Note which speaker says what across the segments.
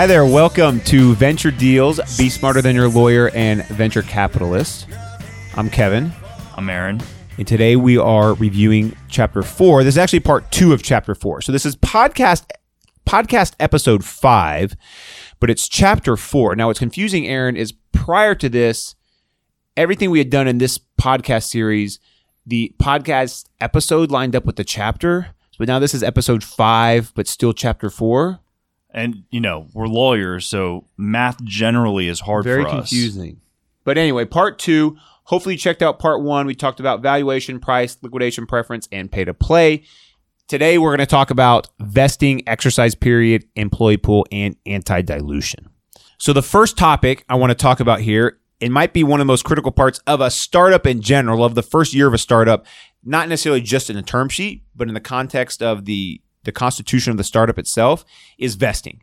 Speaker 1: Hi there. Welcome to Venture Deals Be Smarter Than Your Lawyer and Venture Capitalist. I'm Kevin.
Speaker 2: I'm Aaron.
Speaker 1: And today we are reviewing chapter four. This is actually part two of chapter four. So this is podcast podcast episode five, but it's chapter four. Now what's confusing, Aaron, is prior to this, everything we had done in this podcast series, the podcast episode lined up with the chapter. But now this is episode five, but still chapter four.
Speaker 2: And you know, we're lawyers, so math generally is hard
Speaker 1: Very
Speaker 2: for us.
Speaker 1: confusing. But anyway, part two. Hopefully, you checked out part one. We talked about valuation, price, liquidation preference, and pay to play. Today, we're going to talk about vesting, exercise period, employee pool, and anti dilution. So, the first topic I want to talk about here, it might be one of the most critical parts of a startup in general, of the first year of a startup, not necessarily just in the term sheet, but in the context of the, the constitution of the startup itself, is vesting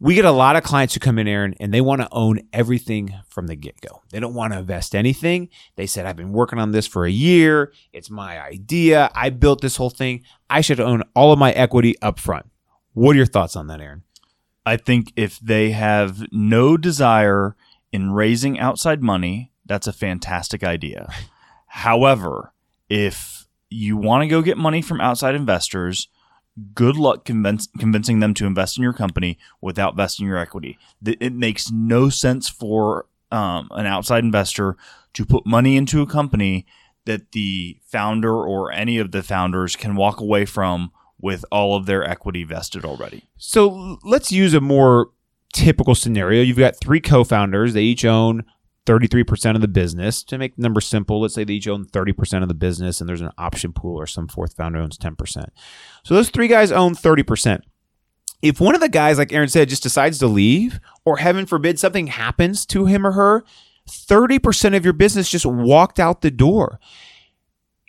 Speaker 1: we get a lot of clients who come in, Aaron, and they want to own everything from the get go. They don't want to invest anything. They said, I've been working on this for a year. It's my idea. I built this whole thing. I should own all of my equity up front. What are your thoughts on that, Aaron?
Speaker 2: I think if they have no desire in raising outside money, that's a fantastic idea. However, if you want to go get money from outside investors, good luck convince, convincing them to invest in your company without vesting your equity. It makes no sense for um, an outside investor to put money into a company that the founder or any of the founders can walk away from with all of their equity vested already.
Speaker 1: So let's use a more typical scenario. You've got three co founders, they each own 33% of the business. To make the number simple, let's say they each own 30% of the business and there's an option pool or some fourth founder owns 10%. So those three guys own 30%. If one of the guys, like Aaron said, just decides to leave, or heaven forbid something happens to him or her, 30% of your business just walked out the door.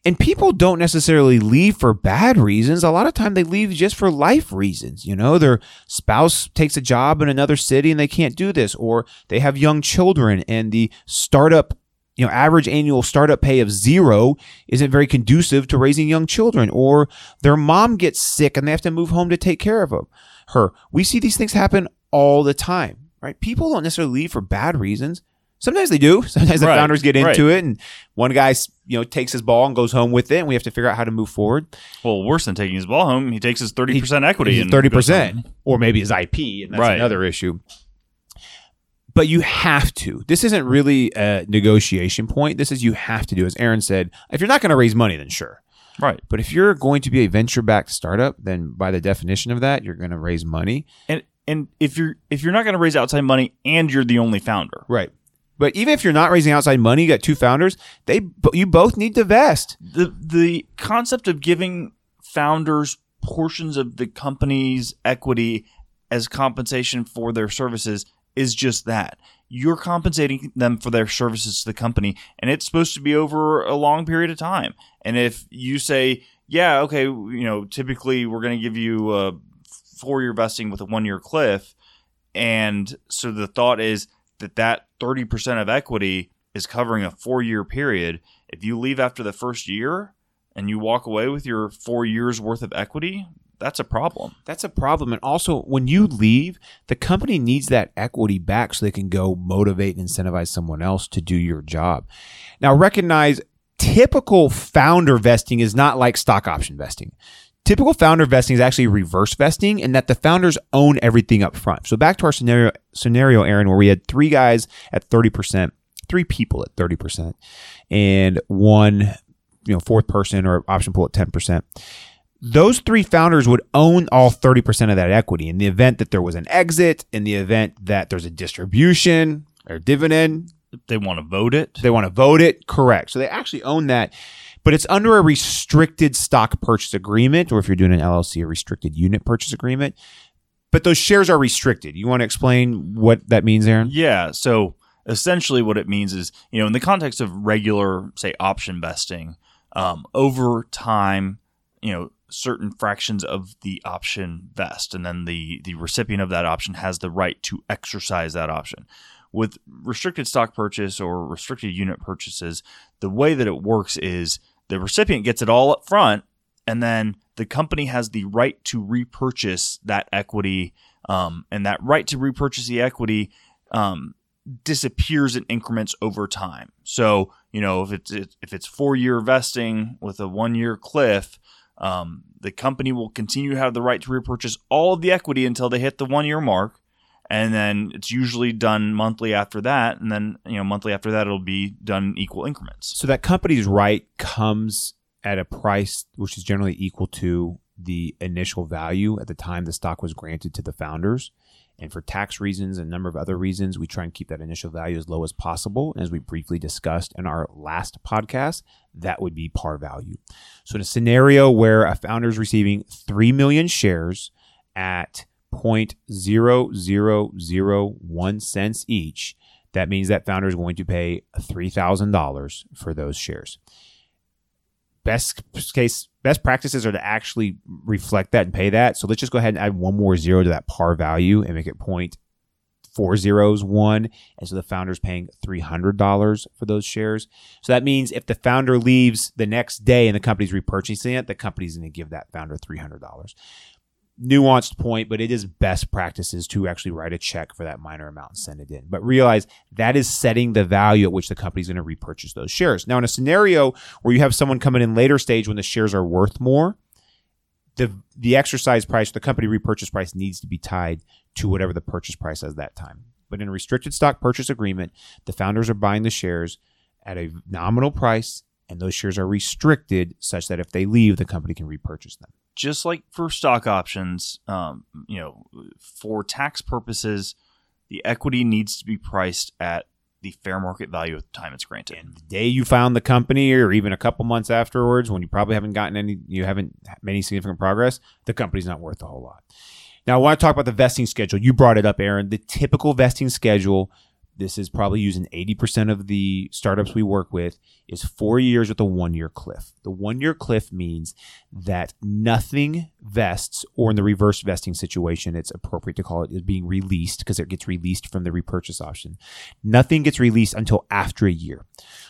Speaker 1: And people don't necessarily leave for bad reasons. A lot of time they leave just for life reasons. You know, their spouse takes a job in another city and they can't do this, or they have young children and the startup, you know, average annual startup pay of zero isn't very conducive to raising young children, or their mom gets sick and they have to move home to take care of her. We see these things happen all the time, right? People don't necessarily leave for bad reasons. Sometimes they do. Sometimes the
Speaker 2: Right,
Speaker 1: founders get into
Speaker 2: right.
Speaker 1: it, and one guy, you know, takes his ball and goes home with it, and we have to figure out how to move forward.
Speaker 2: Well, worse than taking his ball home, he takes his 30% equity and
Speaker 1: thirty percent, or maybe his IP, and that's
Speaker 2: Right.
Speaker 1: another issue. But you have to. This isn't really a negotiation point. This is you have to do. As Aaron said, if you're not going to raise money, then sure.
Speaker 2: Right.
Speaker 1: But if you're going to be a venture-backed startup, then by the definition of that, you're going to raise money.
Speaker 2: And and if you're if you're not going to raise outside money and you're the only founder,
Speaker 1: Right. But even if you're not raising outside money, you got two founders. They you both need to vest.
Speaker 2: the the concept of giving founders portions of the company's equity as compensation for their services is just that. You're compensating them for their services to the company, and it's supposed to be over a long period of time. And if you say, yeah, okay, you know, typically we're going to give you a four year vesting with a one year cliff, and so the thought is that that 30% of equity is covering a four year period. If you leave after the first year and you walk away with your four years worth of equity, that's a problem.
Speaker 1: That's a problem. And also, when you leave, the company needs that equity back so they can go motivate and incentivize someone else to do your job. Now, recognize typical founder vesting is not like stock option vesting. Typical founder vesting is actually reverse vesting in that the founders own everything up front. So back to our scenario, scenario, Aaron, where we had three guys at 30%, three people at 30%, and one, you know, fourth person or option pool at 10% those three founders would own all 30% of that equity in the event that there was an exit, in the event that there's a distribution or dividend,
Speaker 2: they want to vote it,
Speaker 1: they want to vote it. Correct. So they actually own that, but it's under a restricted stock purchase agreement, or if you're doing an LLC, a restricted unit purchase agreement. But those shares are restricted. You want to explain what that means, Aaron?
Speaker 2: Yeah. So essentially, what it means is, you know, in the context of regular, say, option vesting, um, over time, you know, certain fractions of the option vest, and then the the recipient of that option has the right to exercise that option. With restricted stock purchase or restricted unit purchases, the way that it works is the recipient gets it all up front, and then the company has the right to repurchase that equity Um, and that right to repurchase the equity um, disappears in increments over time. So, you know, if it's if it's four year vesting with a one year cliff, um, the company will continue to have the right to repurchase all of the equity until they hit the one year mark. And then it's usually done monthly after that. And then, you know, monthly after that, it'll be done in equal increments.
Speaker 1: So that company's right comes at a price which is generally equal to the initial value at the time the stock was granted to the founders. And for tax reasons and a number of other reasons, we try and keep that initial value as low as possible. And as we briefly discussed in our last podcast, that would be par value. So in a scenario where a founder is receiving 3 million shares at 0.0001 cents each, that means that founder is going to pay $3,000 for those shares. Best case, best practices are to actually reflect that and pay that. So let's just go ahead and add one more zero to that par value and make it point four zeros one. And so the founder's paying $300 for those shares. So that means if the founder leaves the next day and the company's repurchasing it, the company's going to give that founder $300 nuanced point, but it is best practices to actually write a check for that minor amount and send it in. But realize that is setting the value at which the company is going to repurchase those shares. Now, in a scenario where you have someone come in in later stage when the shares are worth more, the the exercise price, the company repurchase price needs to be tied to whatever the purchase price is that time. But in a restricted stock purchase agreement, the founders are buying the shares at a nominal price, and those shares are restricted such that if they leave, the company can repurchase them
Speaker 2: just like for stock options, um, you know, for tax purposes, the equity needs to be priced at the fair market value at the time it's granted.
Speaker 1: And the day you found the company, or even a couple months afterwards, when you probably haven't gotten any, you haven't made any significant progress, the company's not worth a whole lot. Now, I want to talk about the vesting schedule. You brought it up, Aaron. The typical vesting schedule this is probably using 80% of the startups we work with is four years with a one year cliff. The one year cliff means that nothing vests, or in the reverse vesting situation, it's appropriate to call it is being released because it gets released from the repurchase option. Nothing gets released until after a year.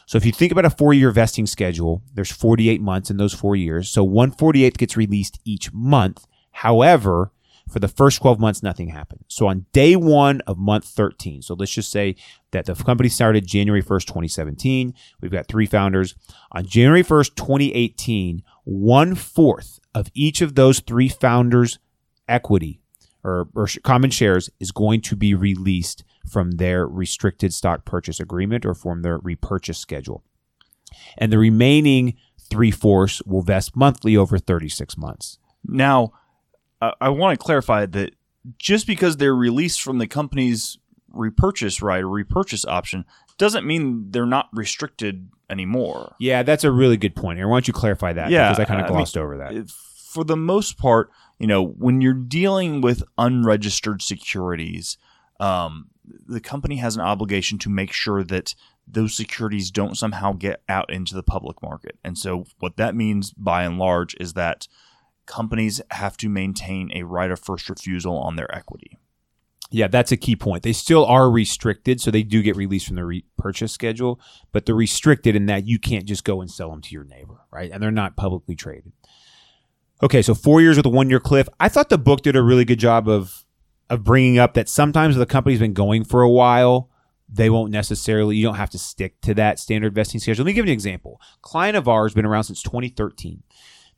Speaker 1: So if you think about a four year vesting schedule, there's 48 months in those four years. So 148th gets released each month. However, for the first 12 months, nothing happened. So on day one of month 13, so let's just say that the company started January 1st, 2017. We've got three founders. On January 1st, 2018, one fourth of each of those three founders' equity or, or common shares is going to be released from their restricted stock purchase agreement or from their repurchase schedule. And the remaining three fourths will vest monthly over 36 months.
Speaker 2: Now, I, I want to clarify that just because they're released from the company's repurchase right or repurchase option doesn't mean they're not restricted anymore.
Speaker 1: Yeah, that's a really good point. Here, why don't you clarify that?
Speaker 2: Yeah,
Speaker 1: because I kind of
Speaker 2: I
Speaker 1: glossed
Speaker 2: mean,
Speaker 1: over that.
Speaker 2: For the most part, you know, when you're dealing with unregistered securities, um, the company has an obligation to make sure that those securities don't somehow get out into the public market. And so, what that means by and large is that companies have to maintain a right of first refusal on their equity.
Speaker 1: Yeah, that's a key point. They still are restricted, so they do get released from the repurchase schedule, but they're restricted in that you can't just go and sell them to your neighbor, right? And they're not publicly traded. Okay, so four years with a one year cliff. I thought the book did a really good job of of bringing up that sometimes the company's been going for a while. They won't necessarily, you don't have to stick to that standard vesting schedule. Let me give you an example. Client of ours has been around since 2013.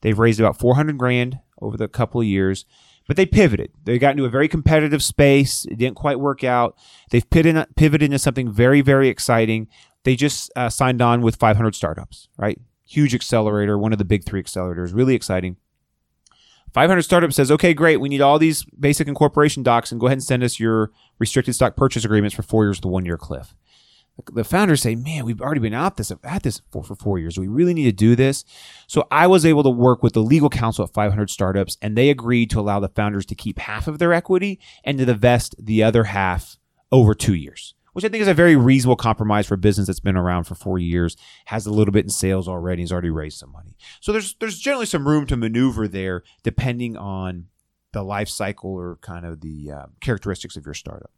Speaker 1: They've raised about 400 grand over the couple of years, but they pivoted. They got into a very competitive space. It didn't quite work out. They've pivoted, into something very, very exciting. They just uh, signed on with 500 startups, right? Huge accelerator, one of the big three accelerators, really exciting. 500 startups says, okay, great. We need all these basic incorporation docs and go ahead and send us your restricted stock purchase agreements for four years the one year cliff the founders say, "Man, we've already been at this at this for, for four years. We really need to do this." So I was able to work with the legal counsel at 500 Startups, and they agreed to allow the founders to keep half of their equity and to invest the other half over two years, which I think is a very reasonable compromise for a business that's been around for four years, has a little bit in sales already, has already raised some money. So there's there's generally some room to maneuver there, depending on the life cycle or kind of the uh, characteristics of your startup.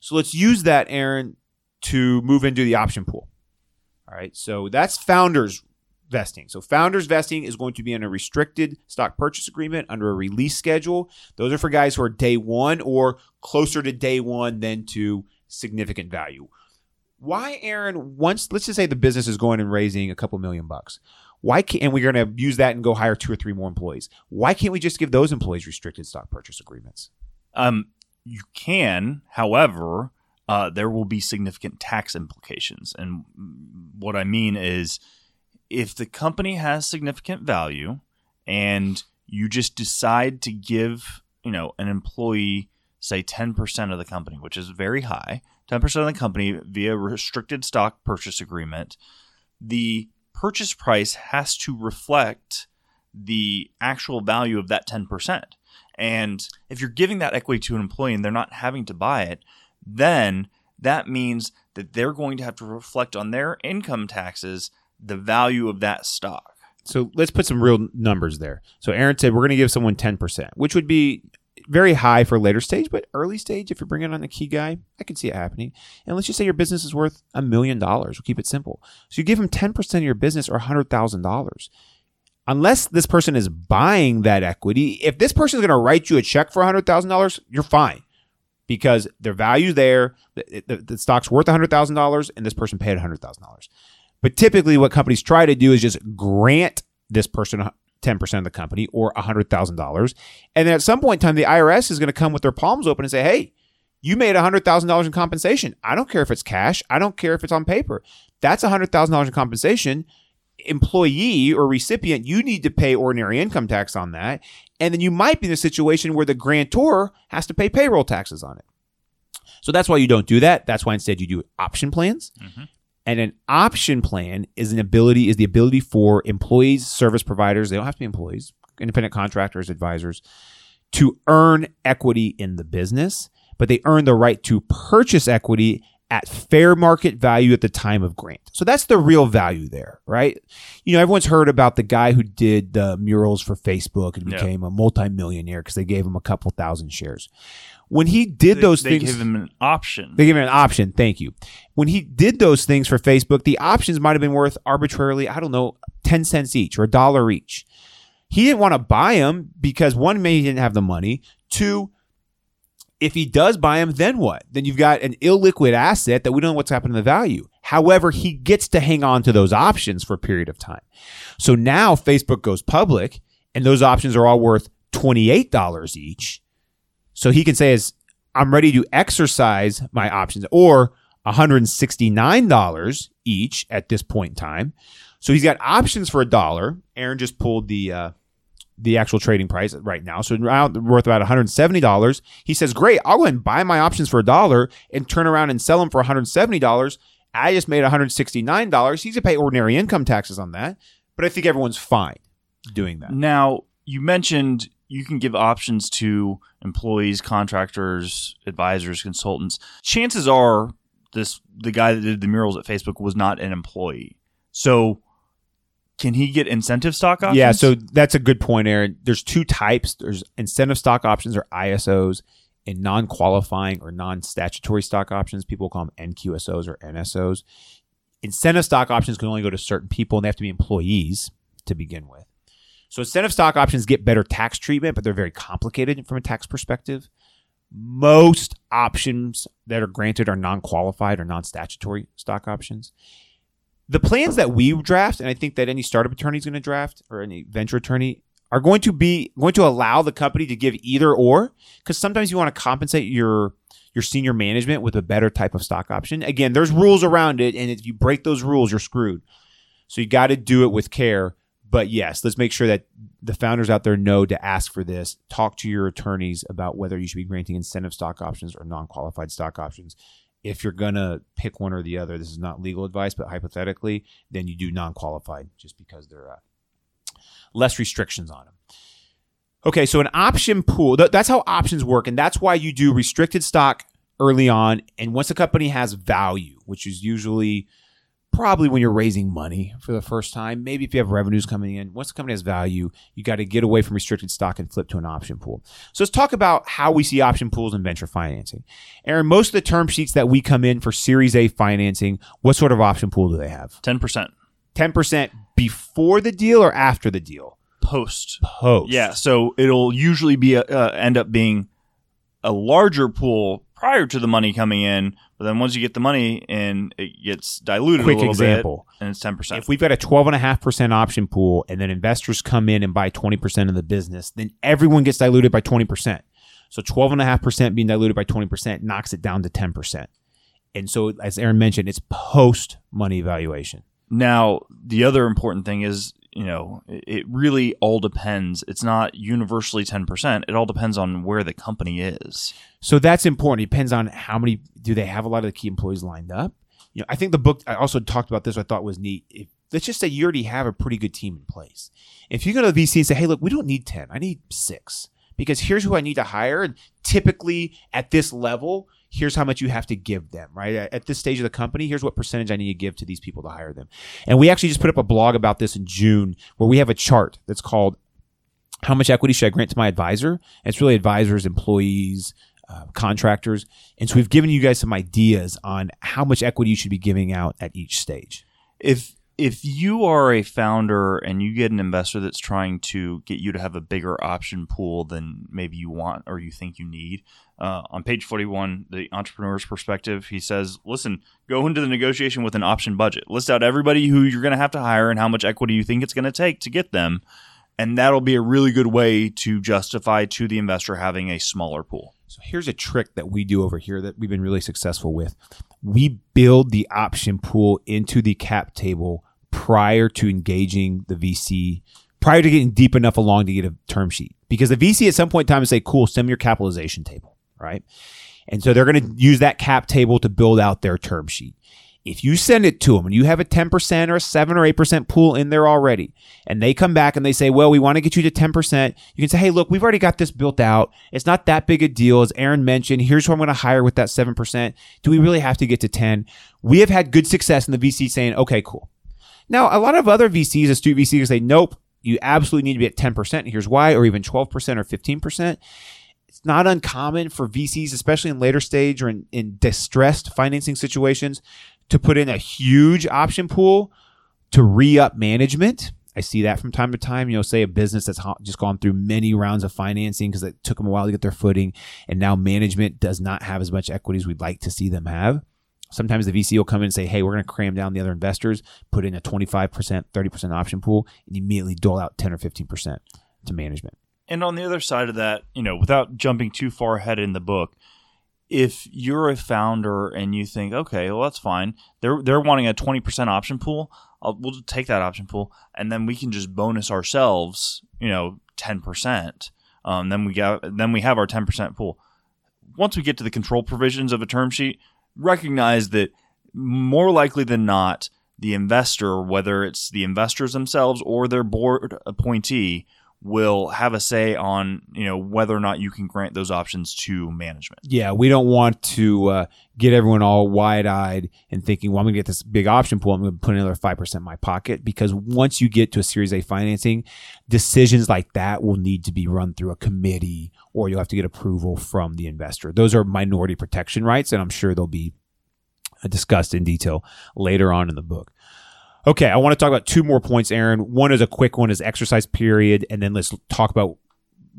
Speaker 1: So let's use that, Aaron, to move into the option pool. All right. So that's founders vesting. So founders vesting is going to be in a restricted stock purchase agreement under a release schedule. Those are for guys who are day one or closer to day one than to significant value. Why, Aaron, once let's just say the business is going and raising a couple million bucks. Why can't and we're going to use that and go hire two or three more employees? Why can't we just give those employees restricted stock purchase agreements?
Speaker 2: Um, you can, however, uh, there will be significant tax implications. And what I mean is, if the company has significant value and you just decide to give, you know, an employee say 10% of the company, which is very high, 10% of the company via restricted stock purchase agreement, the purchase price has to reflect the actual value of that 10%. And if you're giving that equity to an employee and they're not having to buy it, then that means that they're going to have to reflect on their income taxes the value of that stock.
Speaker 1: So let's put some real numbers there. So Aaron said we're going to give someone 10%, which would be very high for later stage, but early stage, if you're bringing on the key guy, I can see it happening. And let's just say your business is worth a million dollars. We'll keep it simple. So you give them 10% of your business or $100,000. Unless this person is buying that equity, if this person is going to write you a check for $100,000, you're fine because their value there, the, the, the stock's worth $100,000 and this person paid $100,000. But typically, what companies try to do is just grant this person 10% of the company or $100,000. And then at some point in time, the IRS is going to come with their palms open and say, hey, you made $100,000 in compensation. I don't care if it's cash. I don't care if it's on paper. That's $100,000 in compensation. Employee or recipient, you need to pay ordinary income tax on that. And then you might be in a situation where the grantor has to pay payroll taxes on it. So that's why you don't do that. That's why instead you do option plans. Mm-hmm. And an option plan is an ability is the ability for employees, service providers, they don't have to be employees, independent contractors, advisors, to earn equity in the business, but they earn the right to purchase equity at fair market value at the time of grant. So that's the real value there, right? You know, everyone's heard about the guy who did the murals for Facebook and became a multimillionaire because they gave him a couple thousand shares. When he did
Speaker 2: they,
Speaker 1: those
Speaker 2: they
Speaker 1: things,
Speaker 2: give him an option.
Speaker 1: They gave him an option. Thank you. When he did those things for Facebook, the options might have been worth arbitrarily, I don't know, 10 cents each or a dollar each. He didn't want to buy them because one, maybe he didn't have the money. Two, if he does buy them, then what? Then you've got an illiquid asset that we don't know what's happened to the value. However, he gets to hang on to those options for a period of time. So now Facebook goes public and those options are all worth $28 each so he can say is I'm ready to exercise my options or $169 each at this point in time. So he's got options for a dollar. Aaron just pulled the uh, the actual trading price right now. So worth about $170. He says, "Great, I'll go and buy my options for a dollar and turn around and sell them for $170. I just made $169. He's to pay ordinary income taxes on that, but I think everyone's fine doing that."
Speaker 2: Now, you mentioned you can give options to employees, contractors, advisors, consultants. Chances are this the guy that did the murals at Facebook was not an employee. So can he get incentive stock options?
Speaker 1: Yeah, so that's a good point, Aaron. There's two types. There's incentive stock options or ISOs and non-qualifying or non-statutory stock options. People call them NQSOs or NSOs. Incentive stock options can only go to certain people and they have to be employees to begin with. So incentive stock options get better tax treatment, but they're very complicated from a tax perspective. Most options that are granted are non-qualified or non-statutory stock options. The plans that we draft, and I think that any startup attorney is going to draft or any venture attorney are going to be going to allow the company to give either or because sometimes you want to compensate your your senior management with a better type of stock option. Again, there's rules around it, and if you break those rules, you're screwed. So you got to do it with care but yes, let's make sure that the founders out there know to ask for this. Talk to your attorneys about whether you should be granting incentive stock options or non qualified stock options. If you're to pick one or the other, this is not legal advice, but hypothetically, then you do non qualified just because there are uh, less restrictions on them. Okay, so an option pool, th- that's how options work. And that's why you do restricted stock early on. And once a company has value, which is usually probably when you're raising money for the first time. Maybe if you have revenues coming in, once the company has value, you got to get away from restricted stock and flip to an option pool. So let's talk about how we see option pools in venture financing. Aaron, most of the term sheets that we come in for Series A financing, what sort of option pool do they have?
Speaker 2: 10%.
Speaker 1: 10% before the deal or after the deal?
Speaker 2: Post.
Speaker 1: Post.
Speaker 2: Yeah, so it'll usually be a, uh, end up being a larger pool prior to the money coming in, but then once you get the money in, it gets diluted
Speaker 1: Quick
Speaker 2: a little
Speaker 1: example.
Speaker 2: bit, and it's ten percent.
Speaker 1: If we've got a 12.5% option pool and then investors come in and buy 20% of the business, then everyone gets diluted by 20%. So 12.5% being diluted by 20% knocks it down to 10%. And so, as Aaron mentioned, it's post money valuation.
Speaker 2: Now, the other important thing is, you know, it really all depends. It's not universally 10%. It all depends on where the company is.
Speaker 1: So that's important. It depends on how many do they have a lot of the key employees lined up. You know, I think the book I also talked about this. I thought was neat. If, let's just say you already have a pretty good team in place. If you go to the VC and say, "Hey, look, we don't need ten. I need six because here's who I need to hire." And typically at this level, here's how much you have to give them. Right at this stage of the company, here's what percentage I need to give to these people to hire them. And we actually just put up a blog about this in June where we have a chart that's called how much equity should I grant to my advisor? And it's really advisors, employees, uh, contractors. And so we've given you guys some ideas on how much equity you should be giving out at each stage.
Speaker 2: If if you are a founder and you get an investor that's trying to get you to have a bigger option pool than maybe you want or you think you need, uh, on page 41, the entrepreneur's perspective, he says, listen, go into the negotiation with an option budget. List out everybody who you're going to have to hire and how much equity you think it's going to take to get them. And that'll be a really good way to justify to the investor having a smaller pool.
Speaker 1: So here's a trick that we do over here that we've been really successful with. We build the option pool into the cap table prior to engaging the VC, prior to getting deep enough along to get a term sheet. Because the VC at some point in time will say, cool, send me your capitalization table, right? And so they're going to use that cap table to build out their term sheet. If you send it to them and you have a 10% or a 7 or 8% pool in there already, and they come back and they say, well, we want to get you to 10%, you can say, hey, look, we've already got this built out. It's not that big a deal. As Aaron mentioned, here's who I'm going to hire with that 7%. Do we really have to get to 10? We have had good success in the VC saying, okay, cool. Now, a lot of other VCs, astute VCs, say, nope, you absolutely need to be at 10%. Here's why, or even 12% or 15%. It's not uncommon for VCs, especially in later stage or in, in distressed financing situations, to put in a huge option pool to re up management. I see that from time to time. You know, say a business that's just gone through many rounds of financing because it took them a while to get their footing, and now management does not have as much equity as we'd like to see them have. Sometimes the VC will come in and say, "Hey, we're going to cram down the other investors, put in a twenty-five percent, thirty percent option pool, and immediately dole out ten or fifteen percent to management."
Speaker 2: And on the other side of that, you know, without jumping too far ahead in the book, if you're a founder and you think, okay, well that's fine, they're they're wanting a twenty percent option pool, I'll, we'll take that option pool, and then we can just bonus ourselves, you know, ten percent. Um, then we got then we have our ten percent pool. Once we get to the control provisions of a term sheet, recognize that more likely than not, the investor, whether it's the investors themselves or their board appointee, will have a say on you know whether or not you can grant those options to management.
Speaker 1: Yeah, we don't want to uh, get everyone all wide eyed and thinking, well, I'm going to get this big option pool. I'm going to put another 5% in my pocket. Because once you get to a Series A financing, decisions like that will need to be run through a committee or you'll have to get approval from the investor. Those are minority protection rights, and I'm sure they'll be discussed in detail later on in the book. Okay, I want to talk about two more points, Aaron. One is a quick one is exercise period, and then let's talk about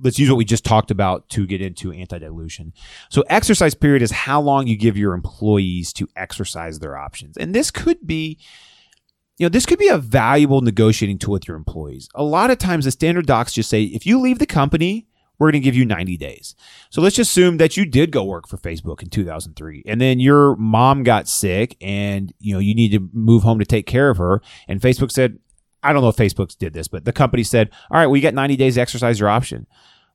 Speaker 1: let's use what we just talked about to get into anti-dilution. So exercise period is how long you give your employees to exercise their options. And this could be you know, this could be a valuable negotiating tool with your employees. A lot of times the standard docs just say if you leave the company, we're going to give you 90 days. So let's just assume that you did go work for Facebook in 2003 and then your mom got sick and you know you need to move home to take care of her and Facebook said I don't know if Facebook did this, but the company said, "All right, well you got 90 days to exercise your option."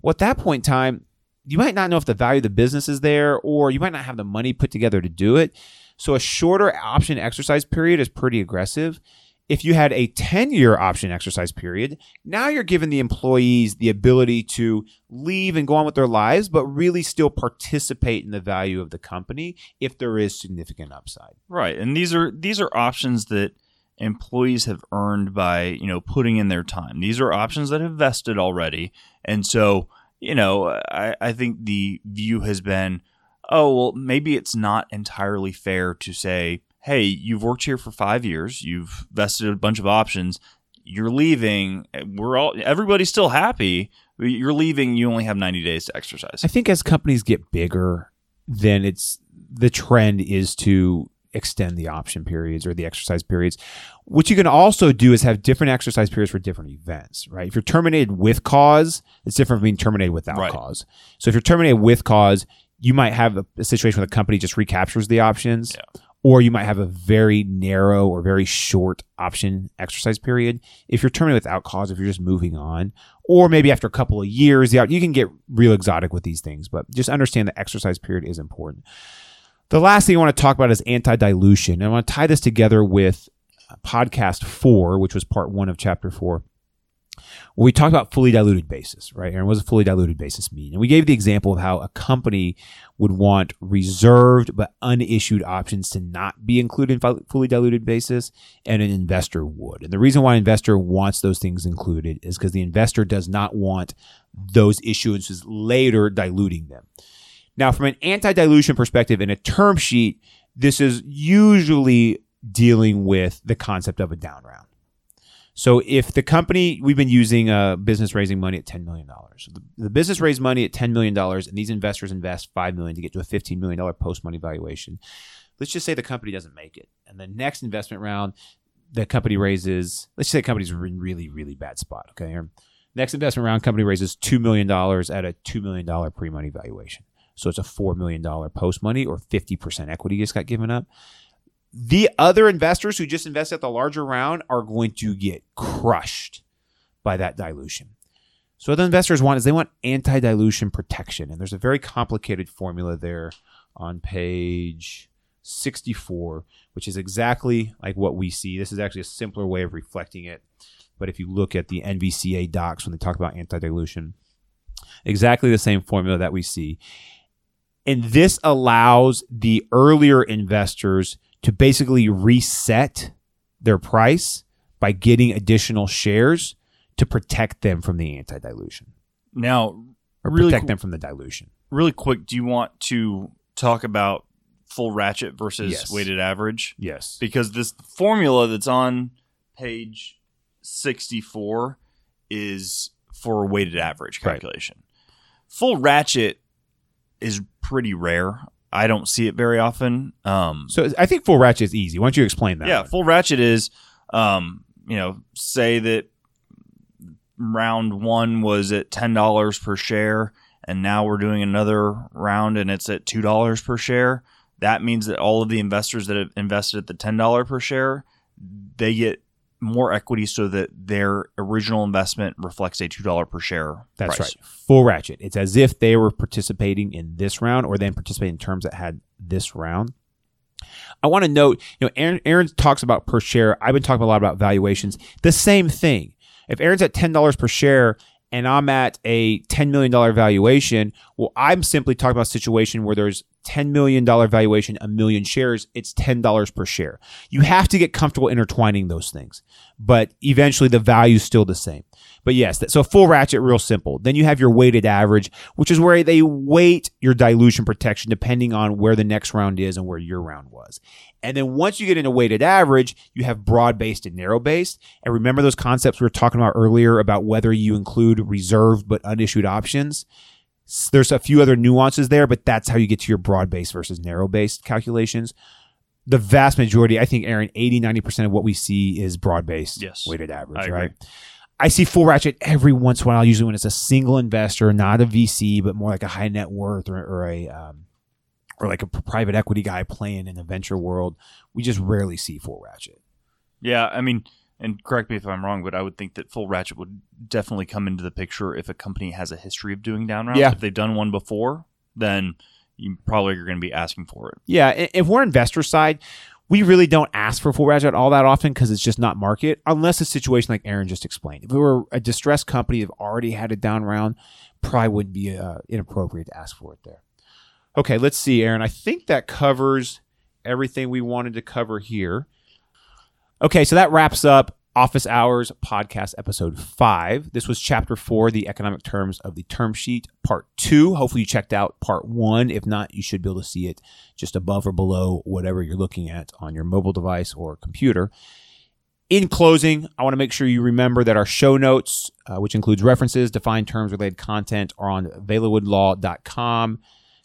Speaker 1: Well, at that point in time, you might not know if the value of the business is there or you might not have the money put together to do it. So a shorter option exercise period is pretty aggressive. If you had a 10 year option exercise period, now you're giving the employees the ability to leave and go on with their lives, but really still participate in the value of the company if there is significant upside.
Speaker 2: Right, and these are these are options that employees have earned by you know putting in their time. These are options that have vested already, and so you know I, I think the view has been, oh well, maybe it's not entirely fair to say, hey, you've worked here for five years, you've vested a bunch of options, you're leaving. We're all everybody's still happy. You're leaving. You only have 90 days to exercise.
Speaker 1: I think as companies get bigger, then it's the trend is to extend the option periods or the exercise periods. What you can also do is have different exercise periods for different events, right? If you're terminated with cause, it's different from being terminated without
Speaker 2: Right.
Speaker 1: cause. So if you're terminated with cause, you might have a, a situation where the company just recaptures the options.
Speaker 2: Yeah.
Speaker 1: Or you might have a very narrow or very short option exercise period. If you're terminated without cause, if you're just moving on, or maybe after a couple of years, you can get real exotic with these things, but just understand the exercise period is important. The last thing I want to talk about is anti dilution. And I want to tie this together with podcast four, which was part one of chapter four, where we talked about fully diluted basis, right? And what does a fully diluted basis mean? And we gave the example of how a company would want reserved but unissued options to not be included in fu- fully diluted basis, and an investor would. And the reason why an investor wants those things included is because the investor does not want those issuances later diluting them. Now, from an anti dilution perspective in a term sheet, this is usually dealing with the concept of a down round. So if the company, we've been using a business raising money at $10 million. So the, the business raised money at $10 million and these investors invest 5 million to get to a $15 million post money valuation. Let's just say the company doesn't make it. And the next investment round, the company raises, let's just say the company's in really, really bad spot. Okay. Next investment round, company raises $2 million at a $2 million pre money valuation. So it's a $4 million post money or 50% equity just got given up. The other investors who just invested at the larger round are going to get crushed by that dilution. So what the investors want is they want anti-dilution protection. And there's a very complicated formula there on page 64, which is exactly like what we see. This is actually a simpler way of reflecting it. But if you look at the NVCA docs when they talk about anti-dilution, exactly the same formula that we see. And this allows the earlier investors to basically reset their price by getting additional shares to protect them from the anti-dilution
Speaker 2: now,
Speaker 1: or
Speaker 2: Really
Speaker 1: protect
Speaker 2: cool.
Speaker 1: them from the dilution.
Speaker 2: really quick, do you want to talk about full ratchet versus
Speaker 1: Yes.
Speaker 2: weighted average?
Speaker 1: Yes.
Speaker 2: Because this formula that's on page 64 is for a weighted average
Speaker 1: Right.
Speaker 2: calculation. Full ratchet is pretty rare. I don't see it very often. Um,
Speaker 1: So I think full ratchet is easy. Why don't you explain that?
Speaker 2: yeah,
Speaker 1: one?
Speaker 2: full ratchet is, um, you know, say that round one was at ten dollars per share, and now we're doing another round and it's at two dollars per share. That means that all of the investors that have invested at the ten dollar per share, they get more equity so that their original investment reflects a two dollar per share.
Speaker 1: That's
Speaker 2: price.
Speaker 1: right. Full ratchet. It's as if they were participating in this round or then participating in terms that had this round. I want to note, you know, Aaron, Aaron talks about per share. I've been talking a lot about valuations. The same thing. If Aaron's at ten dollars per share and I'm at a ten million dollar valuation, well, I'm simply talking about a situation where there's ten million dollar valuation, a million shares. It's ten dollars per share. You have to get comfortable intertwining those things, but eventually the value's still the same. But yes, so full ratchet, real simple. Then you have your weighted average, which is where they weight your dilution protection depending on where the next round is and where your round was. And then once you get into weighted average, you have broad based and narrow based. And remember those concepts we were talking about earlier about whether you include reserved but unissued options? There's a few other nuances there, but that's how you get to your broad based versus narrow based calculations. The vast majority, I think, Aaron, 80, 90% of what we see is broad based
Speaker 2: Yes.
Speaker 1: weighted average,
Speaker 2: I
Speaker 1: right? I see full ratchet every once in a while, usually when it's a single investor, not a VC, but more like a high net worth or, or a um, or like a private equity guy playing in the venture world. We just rarely see full ratchet.
Speaker 2: Yeah, I mean, and correct me if I'm wrong, but I would think that full ratchet would definitely come into the picture if a company has a history of doing down rounds.
Speaker 1: Yeah.
Speaker 2: If they've done one before, then you probably are going to be asking for it.
Speaker 1: Yeah, if we're investor side, we really don't ask for full ratchet all that often because it's just not market, unless a situation like Aaron just explained. If we were a distressed company that already had a down round, probably wouldn't be uh, inappropriate to ask for it there. Okay, let's see, Aaron. I think that covers everything we wanted to cover here. Okay, so that wraps up Office Hours Podcast, Episode 5. This was Chapter 4, The Economic Terms of the Term Sheet, Part 2. Hopefully, you checked out Part 1. If not, you should be able to see it just above or below whatever you're looking at on your mobile device or computer. In closing, I want to make sure you remember that our show notes, uh, which includes references, defined terms, related content, are on velawoodlaw.com.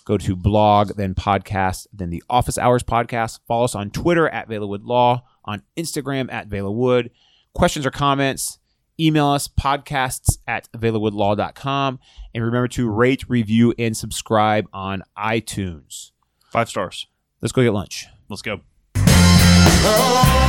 Speaker 1: Go to blog, then podcast, then the Office Hours podcast. Follow us on Twitter at Velawood Law, on Instagram at Vela Wood. questions or comments, email us podcasts at velawoodlaw.com. And remember to rate, review, and subscribe on iTunes.
Speaker 2: Five stars.
Speaker 1: Let's go get lunch.
Speaker 2: Let's go.
Speaker 3: Oh,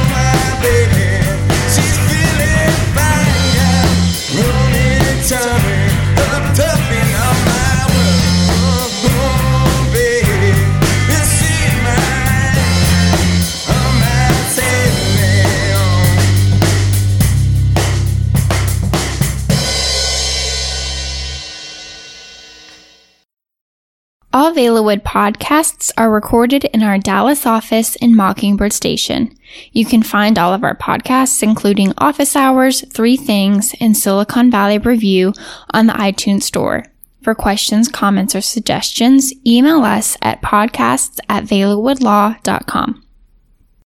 Speaker 3: All
Speaker 4: podcasts are recorded in our Dallas office in Mockingbird Station. You can find all of our podcasts, including Office Hours, Three Things, and Silicon Valley Review, on the iTunes Store. For questions, comments, or suggestions, email us at podcasts at velawoodlaw.com.